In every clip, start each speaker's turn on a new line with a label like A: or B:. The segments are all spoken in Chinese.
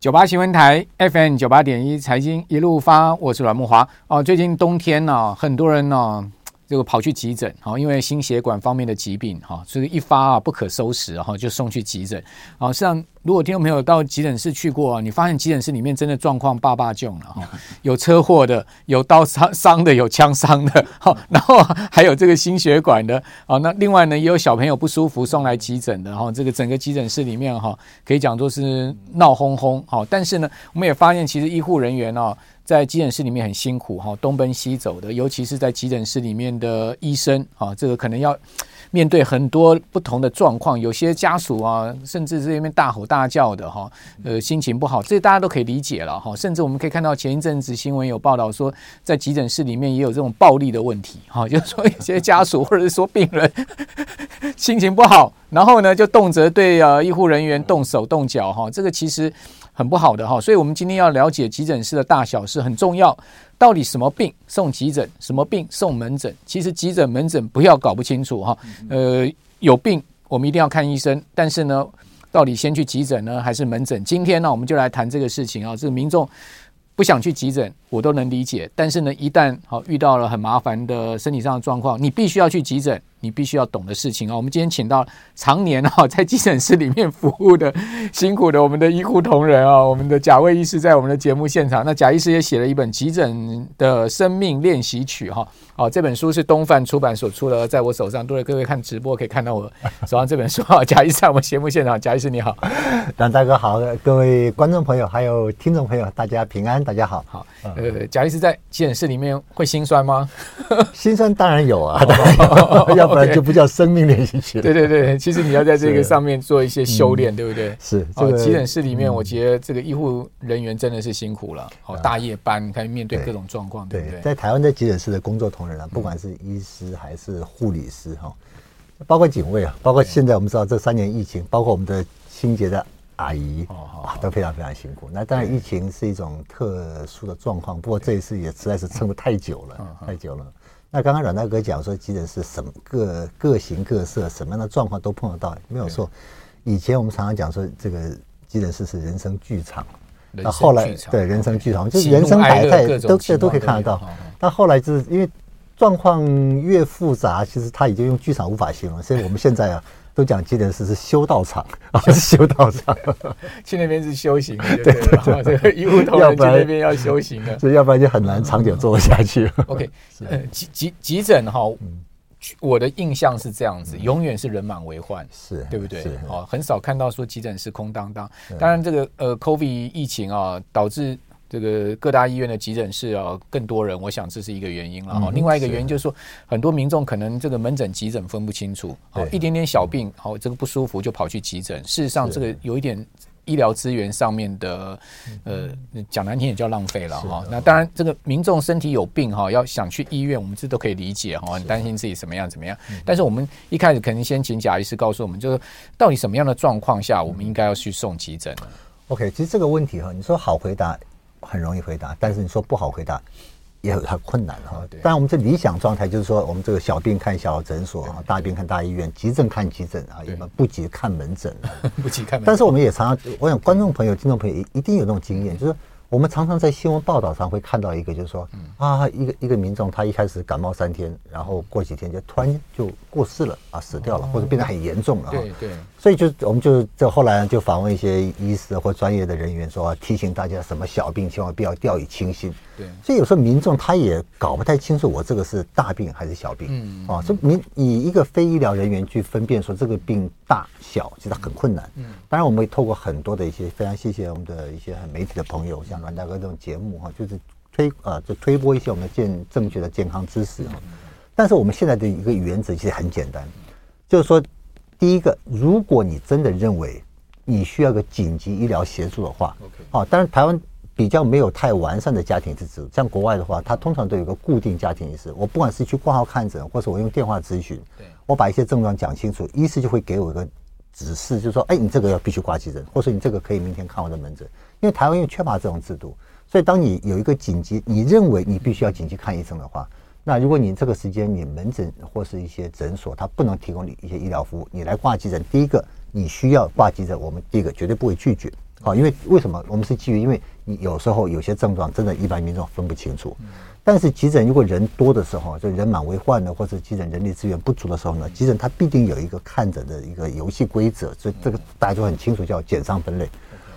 A: 九八新闻台 FM 九八点一财经一路发，我是阮木华哦。最近冬天呢、很多人呢、这个跑去急诊，好，因为心血管方面的疾病，哈，所以一发啊不可收拾，然后就送去急诊。好，实际上如果听众朋友到急诊室去过，你发现急诊室里面真的状况爸爸囧了，哈，有车祸的，有刀伤伤的，有枪伤的，好，然后还有这个心血管的，啊，那另外呢也有小朋友不舒服送来急诊的，哈，这个整个急诊室里面哈可以讲作是闹哄哄，好，但是呢我们也发现其实医护人员啊。在急诊室里面很辛苦哈，东奔西走的，尤其是在急诊室里面的医生啊，这个可能要面对很多不同的状况，有些家属啊，甚至这边大吼大叫的哈，呃，心情不好，这大家都可以理解了哈。甚至我们可以看到前一阵子新闻有报道说，在急诊室里面也有这种暴力的问题哈，就是说有些家属或者是说病人心情不好，然后呢就动辄对呃医护人员动手动脚哈，这个其实。很不好的哈，所以我们今天要了解急诊室的大小是很重要。到底什么病送急诊，什么病送门诊？其实急诊、门诊不要搞不清楚哈。呃，有病我们一定要看医生，但是呢，到底先去急诊呢，还是门诊？今天呢，我们就来谈这个事情啊。这个民众不想去急诊，我都能理解。但是呢，一旦好遇到了很麻烦的身体上的状况，你必须要去急诊。你必须要懂的事情啊！我们今天请到常年啊 在急诊室里面服务的辛苦的我们的医护同仁啊，我们的贾卫医师在我们的节目现场。那贾医师也写了一本《急诊的生命练习曲》哈。哦，这本书是东范出版所出的，在我手上。各位各位看直播可以看到我 手上这本书啊。贾医师在我们节目现场，贾医师你好，
B: 阮大哥好，各位观众朋友还有听众朋友，大家平安，大家好。
A: 好，呃，贾医师在急诊室里面会心酸吗？
B: 心酸当然有啊，要。不然就不叫生命练习曲。
A: 对对对，其实你要在这个上面做一些修炼，对不对？
B: 是。
A: 哦，急诊室里面，我觉得这个医护人员真的是辛苦了。哦，大夜班，开始面对各种状况，对不对？
B: 在台湾在急诊室的工作同不管是医师还是护理师哈，包括警卫啊，包括现在我们知道这三年疫情，包括我们的清洁的阿姨啊，都非常非常辛苦。那当然，疫情是一种特殊的状况，不过这一次也实在是撑得太久了，太久了。那刚刚阮大哥讲说，急诊室什么各各形各色，什么样的状况都碰得到，没有错。以前我们常常讲说，这个急诊室是人生剧场。那后来对人生剧场，就是人生百态都这都可以看得到。但后来就是因为状况越复杂，其实他已经用剧场无法形容，所以我们现在啊。都讲急诊室是修道场 啊，是修道场，
A: 去那边是修行的，对对对，这个医护同仁去那边要修行的，
B: 所以要不然就很难长久做下去。
A: OK，急急急诊哈，我的印象是这样子，永远是人满为患，是对不对？哦，很少看到说急诊室空荡荡。当然，这个呃，COVID 疫情啊，导致。这个各大医院的急诊室啊，更多人，我想这是一个原因了哈。另外一个原因就是说，很多民众可能这个门诊、急诊分不清楚，好一点点小病，好这个不舒服就跑去急诊。事实上，这个有一点医疗资源上面的，呃，讲难听也叫浪费了哈。那当然，这个民众身体有病哈，要想去医院，我们这都可以理解哈，很担心自己怎么样怎么样。但是我们一开始肯定先请贾医师告诉我们，就是到底什么样的状况下，我们应该要去送急诊呢
B: ？OK，其实这个问题哈，你说好回答。很容易回答，但是你说不好回答，也有它困难哈。当然，我们这理想状态就是说，我们这个小病看小诊所，大病看大医院，急诊看急诊啊，我们不急看门诊，
A: 不急看门诊。
B: 但是我们也常常，我想观众朋友、听众朋友一定有这种经验，就是。我们常常在新闻报道上会看到一个，就是说，啊，一个一个民众他一开始感冒三天，然后过几天就突然就过世了啊，死掉了，或者变得很严重了。对对。所以就我们就这后来就访问一些医师或专业的人员，说提醒大家什么小病千万不要掉以轻心。对。所以有时候民众他也搞不太清楚，我这个是大病还是小病。嗯。啊，所以民以一个非医疗人员去分辨说这个病大小，其实很困难。嗯。当然，我们会透过很多的一些非常谢谢我们的一些媒体的朋友，像。阮大哥这种节目哈，就是推啊，就推播一些我们的健正确的健康知识哈。但是我们现在的一个原则其实很简单，就是说，第一个，如果你真的认为你需要个紧急医疗协助的话，OK，好，当然台湾比较没有太完善的家庭医师制度，像国外的话，它通常都有个固定家庭医师。我不管是去挂号看诊，或者我用电话咨询，我把一些症状讲清楚，医师就会给我一个指示，就是说，哎，你这个要必须挂急诊，或者你这个可以明天看我的门诊。因为台湾因为缺乏这种制度，所以当你有一个紧急，你认为你必须要紧急看医生的话，那如果你这个时间你门诊或是一些诊所，它不能提供你一些医疗服务，你来挂急诊，第一个你需要挂急诊，我们第一个绝对不会拒绝好，因为为什么我们是基于？因为你有时候有些症状真的一般民众分不清楚。但是急诊如果人多的时候，就人满为患的，或者急诊人力资源不足的时候呢，急诊它必定有一个看诊的一个游戏规则，所以这个大家就很清楚，叫检伤分类。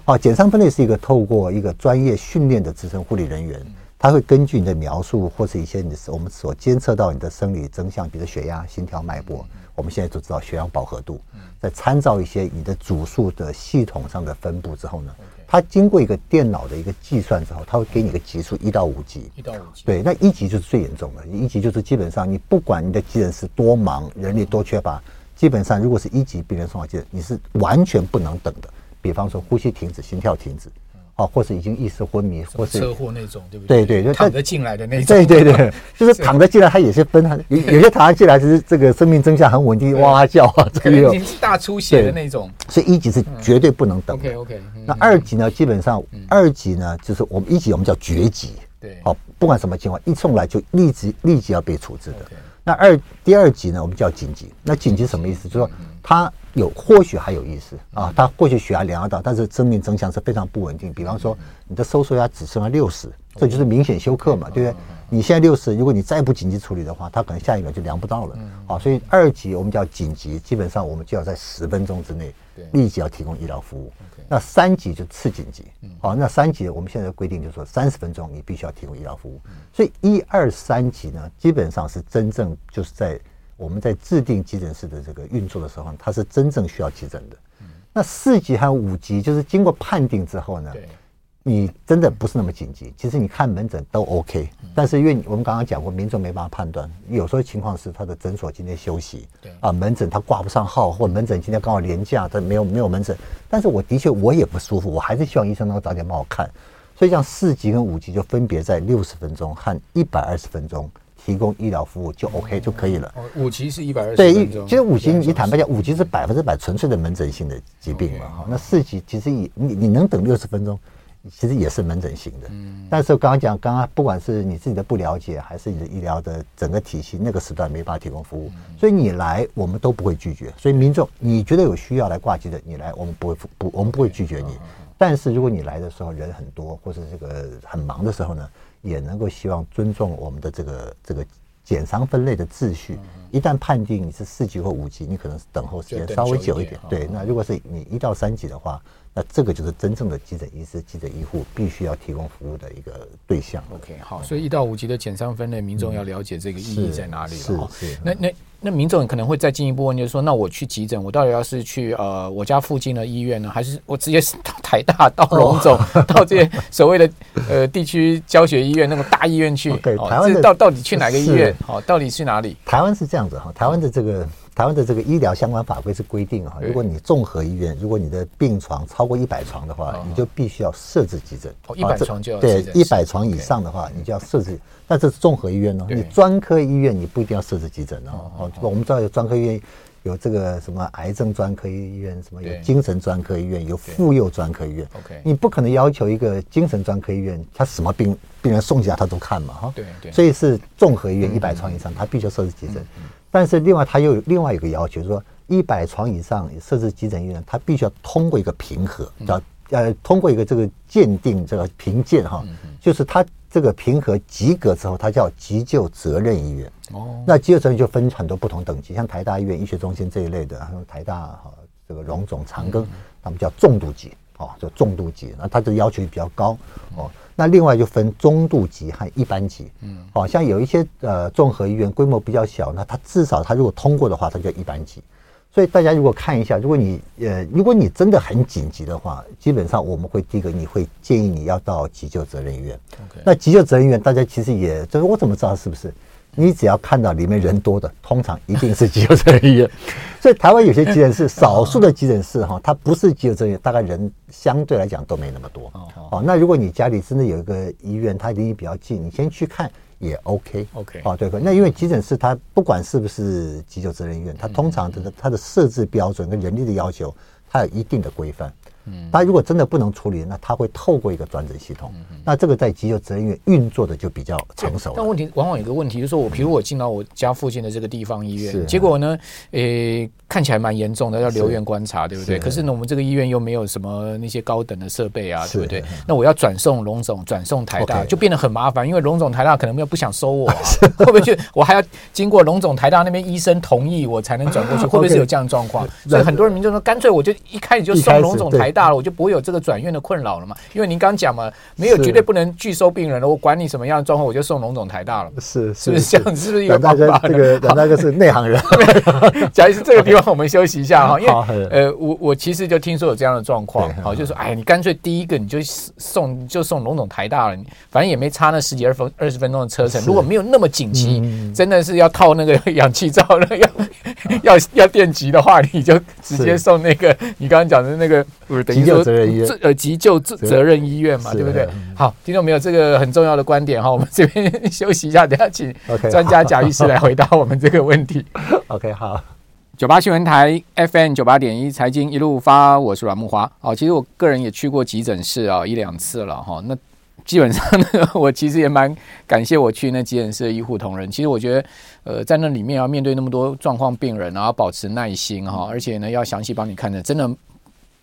B: 好，检伤分类是一个透过一个专业训练的资深护理人员，他会根据你的描述或是一些你我们所监测到你的生理征象，比如血压、心跳、脉搏，我们现在都知道血氧饱和度，在参照一些你的主数的系统上的分布之后呢。它经过一个电脑的一个计算之后，它会给你一个级数一到五级。
A: 一到五级。
B: 对，那一级就是最严重的，一级就是基本上你不管你的急诊是多忙，人力多缺乏，基本上如果是一级病人送到急诊，你是完全不能等的。比方说呼吸停止、心跳停止。哦，或是已经意识昏迷，或是
A: 车祸那种，对不对？
B: 对对，就
A: 躺着进来的那种。
B: 对对 对，就是躺着进来，他也是分，有有些躺着进来就是这个生命征象很稳定，哇哇叫啊，这个
A: 已经是大出血的那种。
B: 所以一级是绝对不能等的。
A: OK OK。
B: 那二级呢？基本上二级呢，就是我们一级我们叫绝级。
A: 对。
B: 哦，不管什么情况，一送来就立即立即要被处置的。那二第二级呢，我们叫紧急。那紧急什么意思？就是说他。有或许还有意思啊，它或许血压量得到，但是生命征象是非常不稳定。比方说，你的收缩压只剩下六十，这就是明显休克嘛，对不对？你现在六十，如果你再不紧急处理的话，他可能下一秒就量不到了。好，所以二级我们叫紧急，基本上我们就要在十分钟之内立即要提供医疗服务。那三级就次紧急，好，那三级我们现在规定就是说三十分钟你必须要提供医疗服务。所以一二三级呢，基本上是真正就是在。我们在制定急诊室的这个运作的时候，它是真正需要急诊的。那四级和五级就是经过判定之后呢，你真的不是那么紧急。其实你看门诊都 OK，但是因为我们刚刚讲过，民众没办法判断，有时候情况是他的诊所今天休息，啊，门诊他挂不上号，或门诊今天刚好连假，他没有没有门诊。但是我的确我也不舒服，我还是希望医生能够早点帮我看。所以像四级跟五级就分别在六十分钟和一百二十分钟。提供医疗服务就 OK 就可以了。
A: 五级是一百二十。
B: 对，其实五级你坦白讲，五级是百分之百纯粹的门诊性的疾病嘛。哈，那四级其实也你你能等六十分钟，其实也是门诊型的。嗯。但是刚刚讲，刚刚不管是你自己的不了解，还是你的医疗的整个体系，那个时段没办法提供服务，所以你来我们都不会拒绝。所以民众你觉得有需要来挂急诊，你来我们不会不我们不会拒绝你。但是如果你来的时候人很多，或者这个很忙的时候呢？也能够希望尊重我们的这个这个减伤分类的秩序。一旦判定你是四级或五级，你可能是等候时间稍微久一点。对，那如果是你一到三级的话。那这个就是真正的急诊医师、急诊医护必须要提供服务的一个对象。
A: OK，好，所以一到五级的减伤分类，民众要了解这个意义在哪里了。
B: 是是。
A: 那那那民众可能会再进一步问，就是说，那我去急诊，我到底要是去呃我家附近的医院呢，还是我直接到台大、到龙总、到这些所谓的呃地区教学医院那个大医院去？
B: 对，台湾
A: 到到底去哪个医院？好，到底去哪里？
B: 台湾是这样子哈，台湾的这个。台湾的这个医疗相关法规是规定哈，如果你综合医院，如果你的病床超过一百床的话，你就必须要设置急诊。
A: 哦，一百床就要
B: 对，一百床以上的话，你就要设置。那这是综合医院哦，你专科医院你不一定要设置急诊哦。哦，我们知道有专科医院，有这个什么癌症专科医院，什么有精神专科医院，有妇幼专科医院。OK，你不可能要求一个精神专科医院，他什么病病人送进来他都看嘛哈。对对。所以是综合医院一百床以上，他必须要设置急诊。但是另外，他又有另外一个要求，就是说一百床以上设置急诊医院，他必须要通过一个评核，叫呃通过一个这个鉴定这个评鉴哈，就是他这个评核及格之后，他叫急救责任医院。哦，那急救责任就分很多不同等级，像台大医院医学中心这一类的，还有台大哈这个荣总长庚，他们叫重度级哦，叫重度级，那他的要求比较高哦。那另外就分中度级和一般级，嗯，好像有一些呃综合医院规模比较小，那它至少它如果通过的话，它叫一般级。所以大家如果看一下，如果你呃如果你真的很紧急的话，基本上我们会第一个你会建议你要到急救责任医院。那急救责任医院大家其实也就是我怎么知道是不是？你只要看到里面人多的，通常一定是急救责任医院。所以台湾有些急诊室，少数的急诊室哈，它不是急救责任，大概人相对来讲都没那么多。哦，那如果你家里真的有一个医院，它离你比较近，你先去看也 OK。OK。哦，对。那因为急诊室它不管是不是急救责任医院，它通常它的它的设置标准跟人力的要求，它有一定的规范。嗯，他如果真的不能处理，那他会透过一个转诊系统。嗯、那这个在急救责任院运作的就比较成熟。
A: 但问题往往有个问题，就是说我，比如我进到我家附近的这个地方医院，嗯、结果呢，诶、欸，看起来蛮严重的，要留院观察，对不对？可是呢，我们这个医院又没有什么那些高等的设备啊，对不对？那我要转送龙总，转送台大，就变得很麻烦，因为龙总台大可能又不想收我、啊，会不会去？我还要经过龙总台大那边医生同意，我才能转过去，会不会是有这样的状况？所以很多人民众说，干脆我就一开始就送龙总台大了，我就不会有这个转院的困扰了嘛。因为您刚讲嘛，没有绝对不能拒收病人了，我管你什么样的状况，我就送龙总台大了。
B: 是
A: 是不是这样？是不是有办法？
B: 这个阮大哥是内行人。
A: 贾医师，这个地方 我们休息一下哈，因为呃，我我其实就听说有这样的状况，好，就是说，哎，你干脆第一个你就送就送龙总台大了，反正也没差那十几二分二十分钟的车程，如果没有那么紧急，真的是要套那个氧气罩 了，要要要电极的话，你就直接送那个你刚刚讲的那个
B: 急救责任医院，
A: 呃，急救责任医院嘛，对不对？好，听众没有这个很重要的观点哈，我们这边休息一下，等下请专家贾律师来回答我们这个问题。
B: OK，好，
A: 九八新闻台 FM 九八点一财经一路发，我是阮木华。哦，其实我个人也去过急诊室啊一两次了哈。那基本上呢，我其实也蛮感谢我去那急诊室的医护同仁。其实我觉得，呃，在那里面要面对那么多状况病人，然后保持耐心哈，而且呢要详细帮你看的，真的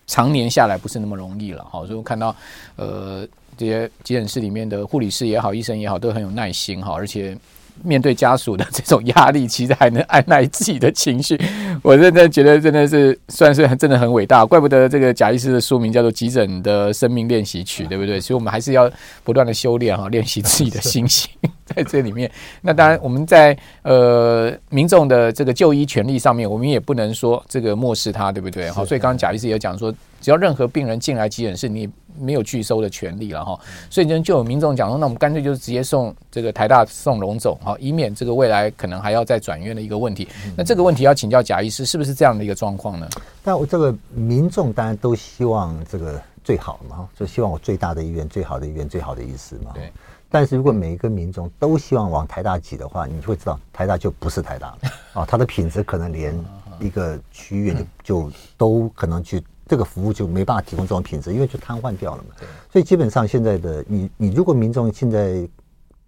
A: 常年下来不是那么容易了哈。所以我看到呃这些急诊室里面的护理师也好，医生也好，都很有耐心哈，而且。面对家属的这种压力，其实还能按耐自己的情绪，我真的觉得真的是算是真的很伟大，怪不得这个贾医师的书名叫做《急诊的生命练习曲》，对不对？所以我们还是要不断的修炼哈，练习自己的 心性。在这里面，那当然我们在呃民众的这个就医权利上面，我们也不能说这个漠视他，对不对？好，所以刚刚贾医师也讲说，只要任何病人进来急诊室，你没有拒收的权利了哈。所以呢，就有民众讲说，那我们干脆就是直接送这个台大送龙总，哈，以免这个未来可能还要再转院的一个问题。那这个问题要请教贾医师，是不是这样的一个状况呢？
B: 但我这个民众当然都希望这个最好嘛，就希望我最大的医院、最好的医院、最好的医师嘛。对。但是如果每一个民众都希望往台大挤的话，你就会知道台大就不是台大了啊，它的品质可能连一个区域就就都可能去这个服务就没办法提供这种品质，因为就瘫痪掉了嘛。所以基本上现在的你你如果民众现在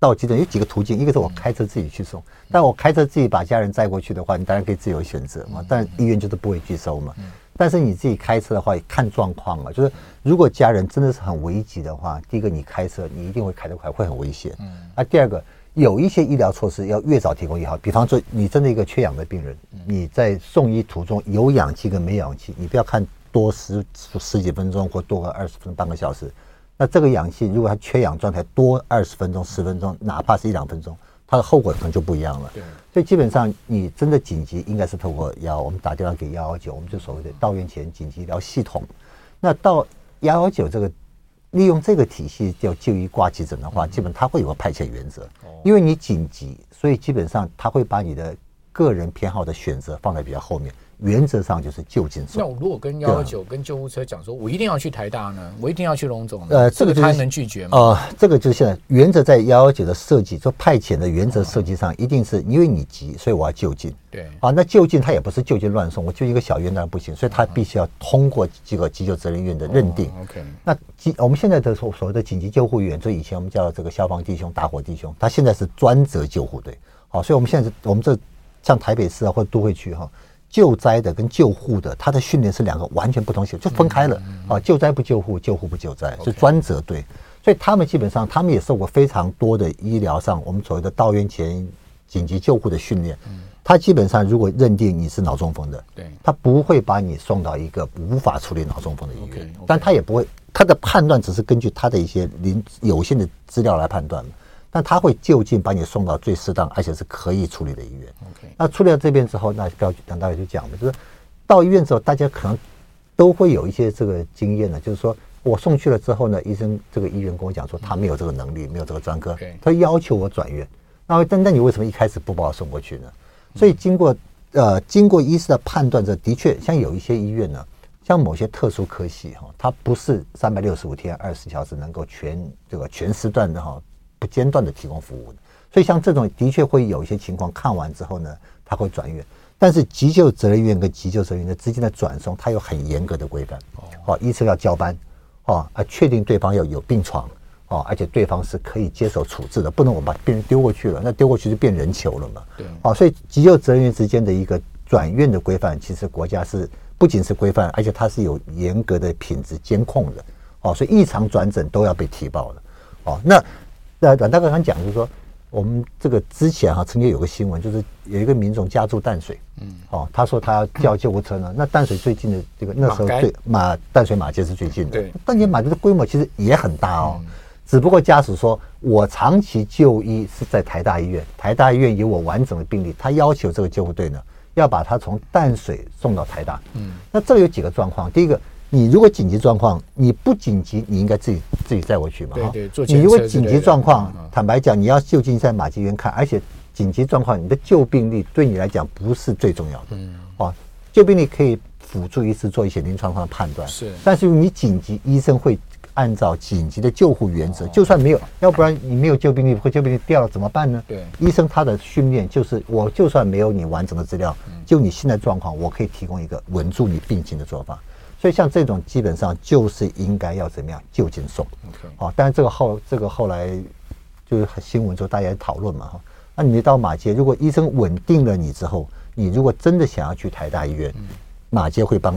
B: 到急诊有几个途径，一个是我开车自己去送，但我开车自己把家人载过去的话，你当然可以自由选择嘛，但医院就是不会拒收嘛。但是你自己开车的话，看状况啊，就是如果家人真的是很危急的话，第一个你开车，你一定会开得快，会很危险。嗯。那第二个，有一些医疗措施要越早提供越好。比方说，你真的一个缺氧的病人，你在送医途中有氧气跟没氧气，你不要看多十十几分钟或多个二十分钟半个小时，那这个氧气如果它缺氧状态多二十分钟十分钟，哪怕是一两分钟。它的后果可能就不一样了，对，所以基本上你真的紧急，应该是透过幺，我们打电话给幺幺九，我们就所谓的到院前紧急医疗系统。那到幺幺九这个利用这个体系叫就医挂急诊的话，基本它会有个派遣原则，因为你紧急，所以基本上它会把你的个人偏好的选择放在比较后面。原则上就是就近送。
A: 那我如果跟幺幺九跟救护车讲说，我一定要去台大呢，我一定要去龙总，呃，这个他能拒绝吗？
B: 呃，这个就是现在原则在幺幺九的设计，说派遣的原则设计上，一定是因为你急，所以我要就近。
A: 对。
B: 啊，那就近他也不是就近乱送，我就一个小院当然不行，所以他必须要通过这个急救责任院的认定。
A: OK。
B: 那急我们现在的所所谓的紧急救护员，就以前我们叫这个消防弟兄、打火弟兄，他现在是专责救护队。好，所以我们现在是我们这像台北市啊或者都会区哈。救灾的跟救护的，他的训练是两个完全不同系统，就分开了啊。救灾不救护，救护不救灾，是专责队。所以他们基本上，他们也受过非常多的医疗上我们所谓的到院前紧急救护的训练。他基本上如果认定你是脑中风的，对，他不会把你送到一个无法处理脑中风的医院，但他也不会，他的判断只是根据他的一些临有限的资料来判断。但他会就近把你送到最适当而且是可以处理的医院。那处理到这边之后，那刚刚大家就讲了，就是到医院之后，大家可能都会有一些这个经验呢，就是说我送去了之后呢，医生这个医院跟我讲说他没有这个能力，没有这个专科，他要求我转院。那但那你为什么一开始不把我送过去呢？所以经过呃经过医师的判断，这的确像有一些医院呢，像某些特殊科系哈，它不是三百六十五天二十四小时能够全这个全时段的哈。不间断的提供服务的，所以像这种的确会有一些情况，看完之后呢，他会转院。但是急救责任医院跟急救责任医院之间的转送，它有很严格的规范。哦，医生要交班，哦，啊，确定对方要有病床，哦，而且对方是可以接受处置的，不能我们把病人丢过去了，那丢过去就变人球了嘛。对。哦，所以急救责任院之间的一个转院的规范，其实国家是不仅是规范，而且它是有严格的品质监控的。哦，所以异常转诊都要被提报的。哦，那那阮大哥刚讲就是说。我们这个之前哈、啊，曾经有个新闻，就是有一个民众家住淡水，嗯，哦，他说他要叫救护车呢。那 淡水最近的这个那时候最马淡水马街是最近的，对，淡水马街的规模其实也很大哦，只不过家属说我长期就医是在台大医院，台大医院有我完整的病历，他要求这个救护队呢要把他从淡水送到台大，嗯，那这里有几个状况，第一个。你如果紧急状况，你不紧急，你应该自己自己载回去嘛。对对，你如果紧急状况，坦白讲，你要就近在马偕医院看，而且紧急状况，你的救病例对你来讲不是最重要的。嗯。哦，救病例可以辅助医师做一些临床上的判断。是。但是你紧急，医生会按照紧急的救护原则，就算没有，要不然你没有救病例，或救病例掉了怎么办呢？对。医生他的训练就是，我就算没有你完整的资料，就你现在状况，我可以提供一个稳住你病情的做法。所以像这种基本上就是应该要怎么样就近送，好 Okay.、哦，但是这个后这个后来就是新闻之后大家也讨论嘛哈。那你到马街，如果医生稳定了你之后，你如果真的想要去台大医院，马街会帮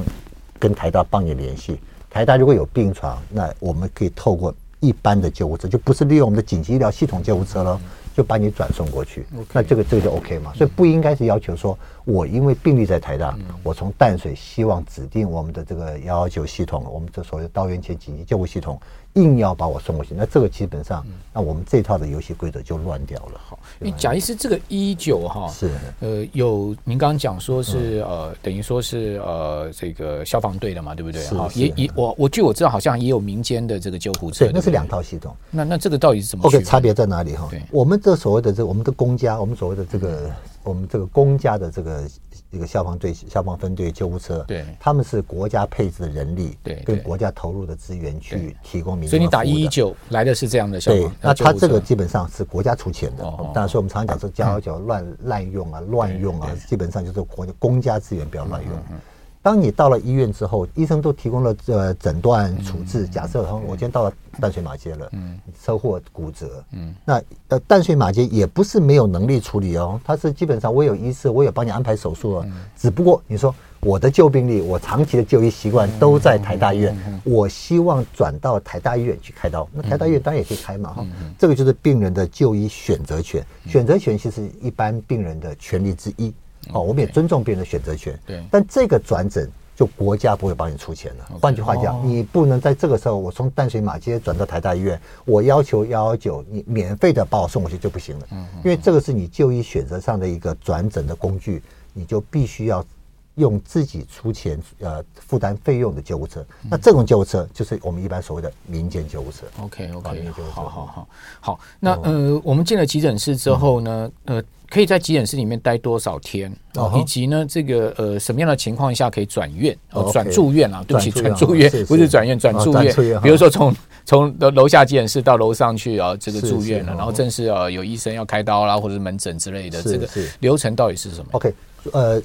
B: 跟台大帮你联系。台大如果有病床，那我们可以透过一般的救护车，就不是利用我们的紧急医疗系统救护车了。就把你转送过去.那这个这个就 OK 嘛，所以不应该是要求说，我因为病历在台大，我从淡水希望指定我们的这个幺幺九系统，我们这所谓的到院前紧急救护系统。硬要把我送过去，那这个基本上，那我们这套的游戏规则就乱掉了。好，
A: 因为贾医师这个一九哈是呃有您刚刚讲说是呃等于说是呃这个消防队的嘛，对不对？好，也也我我据我知道好像也有民间的这个救护车，
B: 那是两套系统。
A: 那那这个到底是怎么
B: ？OK，差别在哪里哈？我们这所谓的这我们的公家，我们所谓的这个我们这个公家的这个。这个消防队、消防分队、救护车，对，他们是国家配置的人力，对，跟国家投入的资源去提供民。
A: 所以你打一一九来的是这样的消防，
B: 对，那他这个基本上是国家出钱的。当然，所以我们常常讲说，幺幺九乱滥用啊，乱用啊，基本上就是国公家资源不要乱用。当你到了医院之后，医生都提供了呃诊断处置。假设我今天到了淡水马街了，嗯，车祸骨折，嗯，那呃淡水马街也不是没有能力处理哦，他是基本上我有医师，我有帮你安排手术了。只不过你说我的旧病例，我长期的就医习惯都在台大医院，我希望转到台大医院去开刀，那台大医院当然也可以开嘛哈。这个就是病人的就医选择权，选择权其实一般病人的权利之一。哦，我们也尊重别人的选择权。对，但这个转诊就国家不会帮你出钱了。换句话讲，你不能在这个时候，我从淡水马街转到台大医院，我要求幺幺九你免费的把我送过去就不行了。嗯，因为这个是你就医选择上的一个转诊的工具，你就必须要用自己出钱呃负担费用的救护车。那这种救护车就是我们一般所谓的民间救护车。
A: OK OK，好好好好。那呃，我们进了急诊室之后呢，呃。可以在急诊室里面待多少天？哦，以及呢，这个呃，什么样的情况下可以转院？哦，转住院啊？对不起，转住院不是转院，转住院。比如说从从楼楼下急诊室到楼上去啊，这个住院了，然后正式啊有医生要开刀啦，或者是门诊之类的，这个流程到底是什么
B: ？OK，呃，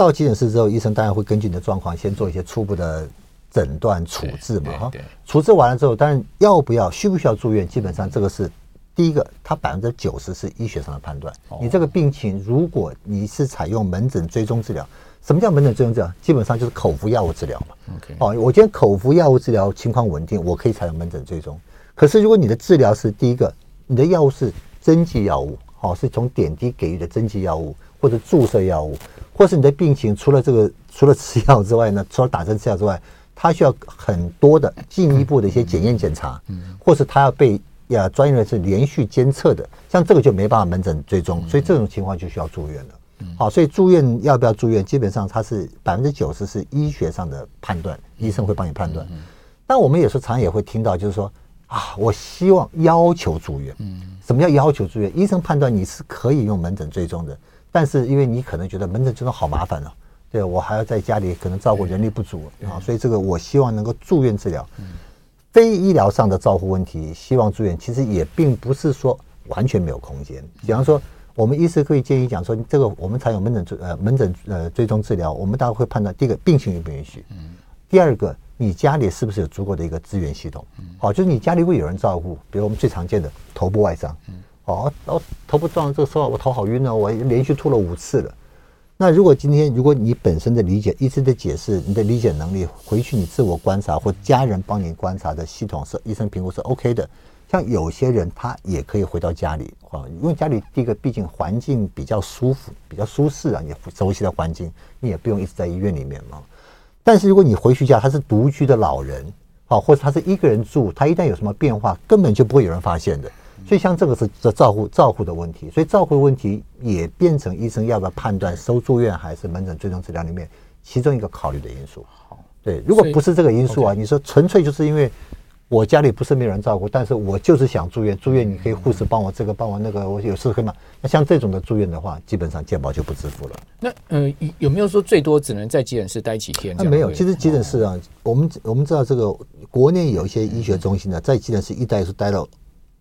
B: 到急诊室之后，医生当然会根据你的状况，先做一些初步的诊断处置嘛，哈。处置完了之后，当然要不要需不需要住院，基本上这个是。第一个，它百分之九十是医学上的判断。你这个病情，如果你是采用门诊追踪治疗，什么叫门诊追踪治疗？基本上就是口服药物治疗嘛。哦，我今天口服药物治疗情况稳定，我可以采用门诊追踪。可是如果你的治疗是第一个，你的药物是针剂药物，哦，是从点滴给予的针剂药物或者注射药物，或是你的病情除了这个除了吃药之外呢，除了打针吃药之外，他需要很多的进一步的一些检验检查，嗯，或是他要被。呀，专业人士连续监测的，像这个就没办法门诊追踪，所以这种情况就需要住院了。好，所以住院要不要住院，基本上它是百分之九十是医学上的判断，医生会帮你判断。但我们有时候常常也会听到，就是说啊，我希望要求住院。嗯，什么叫要求住院？医生判断你是可以用门诊追踪的，但是因为你可能觉得门诊追踪好麻烦了，对，我还要在家里可能照顾人力不足啊，所以这个我希望能够住院治疗。非医疗上的照护问题，希望住院，其实也并不是说完全没有空间。比方说，我我们医师可以建议讲说，这个我们才有门诊追呃门诊呃追踪治疗，我们大概会判断第一个病情允不允许，嗯，第二个你家里是不是有足够的一个资源系统，嗯，好，就是你家里会有人照顾，比如我们最常见的头部外伤，嗯，哦，哦，头部撞了这个时候我头好晕哦，我连续吐了五次了。那如果今天如果你本身的理解、医生的解释、你的理解能力，回去你自我观察或家人帮你观察的系统是医生评估是 OK 的。像有些人他也可以回到家里啊，因为家里第一个毕竟环境比较舒服、比较舒适啊，你熟悉的环境，你也不用一直在医院里面嘛。但是如果你回去家，他是独居的老人啊，或者他是一个人住，他一旦有什么变化，根本就不会有人发现的。所以像这个是这照护照护的问题，所以照护的问题也变成医生要不要判断收住院还是门诊追踪治疗里面其中一个考虑的因素。好，对，如果不是这个因素啊，你说纯粹就是因为我家里不是没有人照顾，但是我就是想住院，住院你可以护士帮我这个帮我那个，我有事可以吗？那像这种的住院的话，基本上健保就不支付了。
A: 那呃有没有说最多只能在急诊室待几天？
B: 那没有，其实急诊室啊，我们我们知道这个国内有一些医学中心呢，在急诊室一待是待到。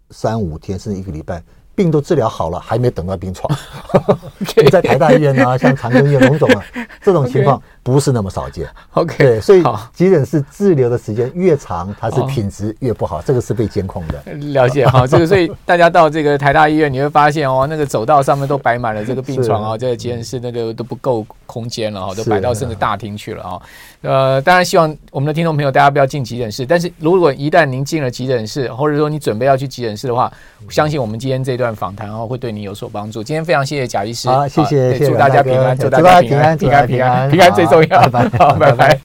B: 三五天甚至一个礼拜，病都治疗好了，还没等到病床。你在台大医院啊，像长庚医院、龙总啊，这种情况不是那么少见。
A: OK，
B: 对，所以急诊室滞留的时间越长，它是品质越不好，这个是被监控的。
A: 了解 哈，这个所以大家到这个台大医院，你会发现哦，那个走道上面都摆满了这个病床啊，这个急诊室那个都不够空间了哈，都摆到甚至大厅去了啊。呃，当然希望我们的听众朋友大家不要进急诊室，但是如果一旦您进了急诊室，或者说你准备要去急诊室的话，相信我们今天这段访谈哦会对你有所帮助。今天非常谢谢贾医师，
B: 好，谢谢，
A: 祝大家平安，祝大家平安，平安，平安，平安最重要，
B: 拜拜，
A: 好，拜拜。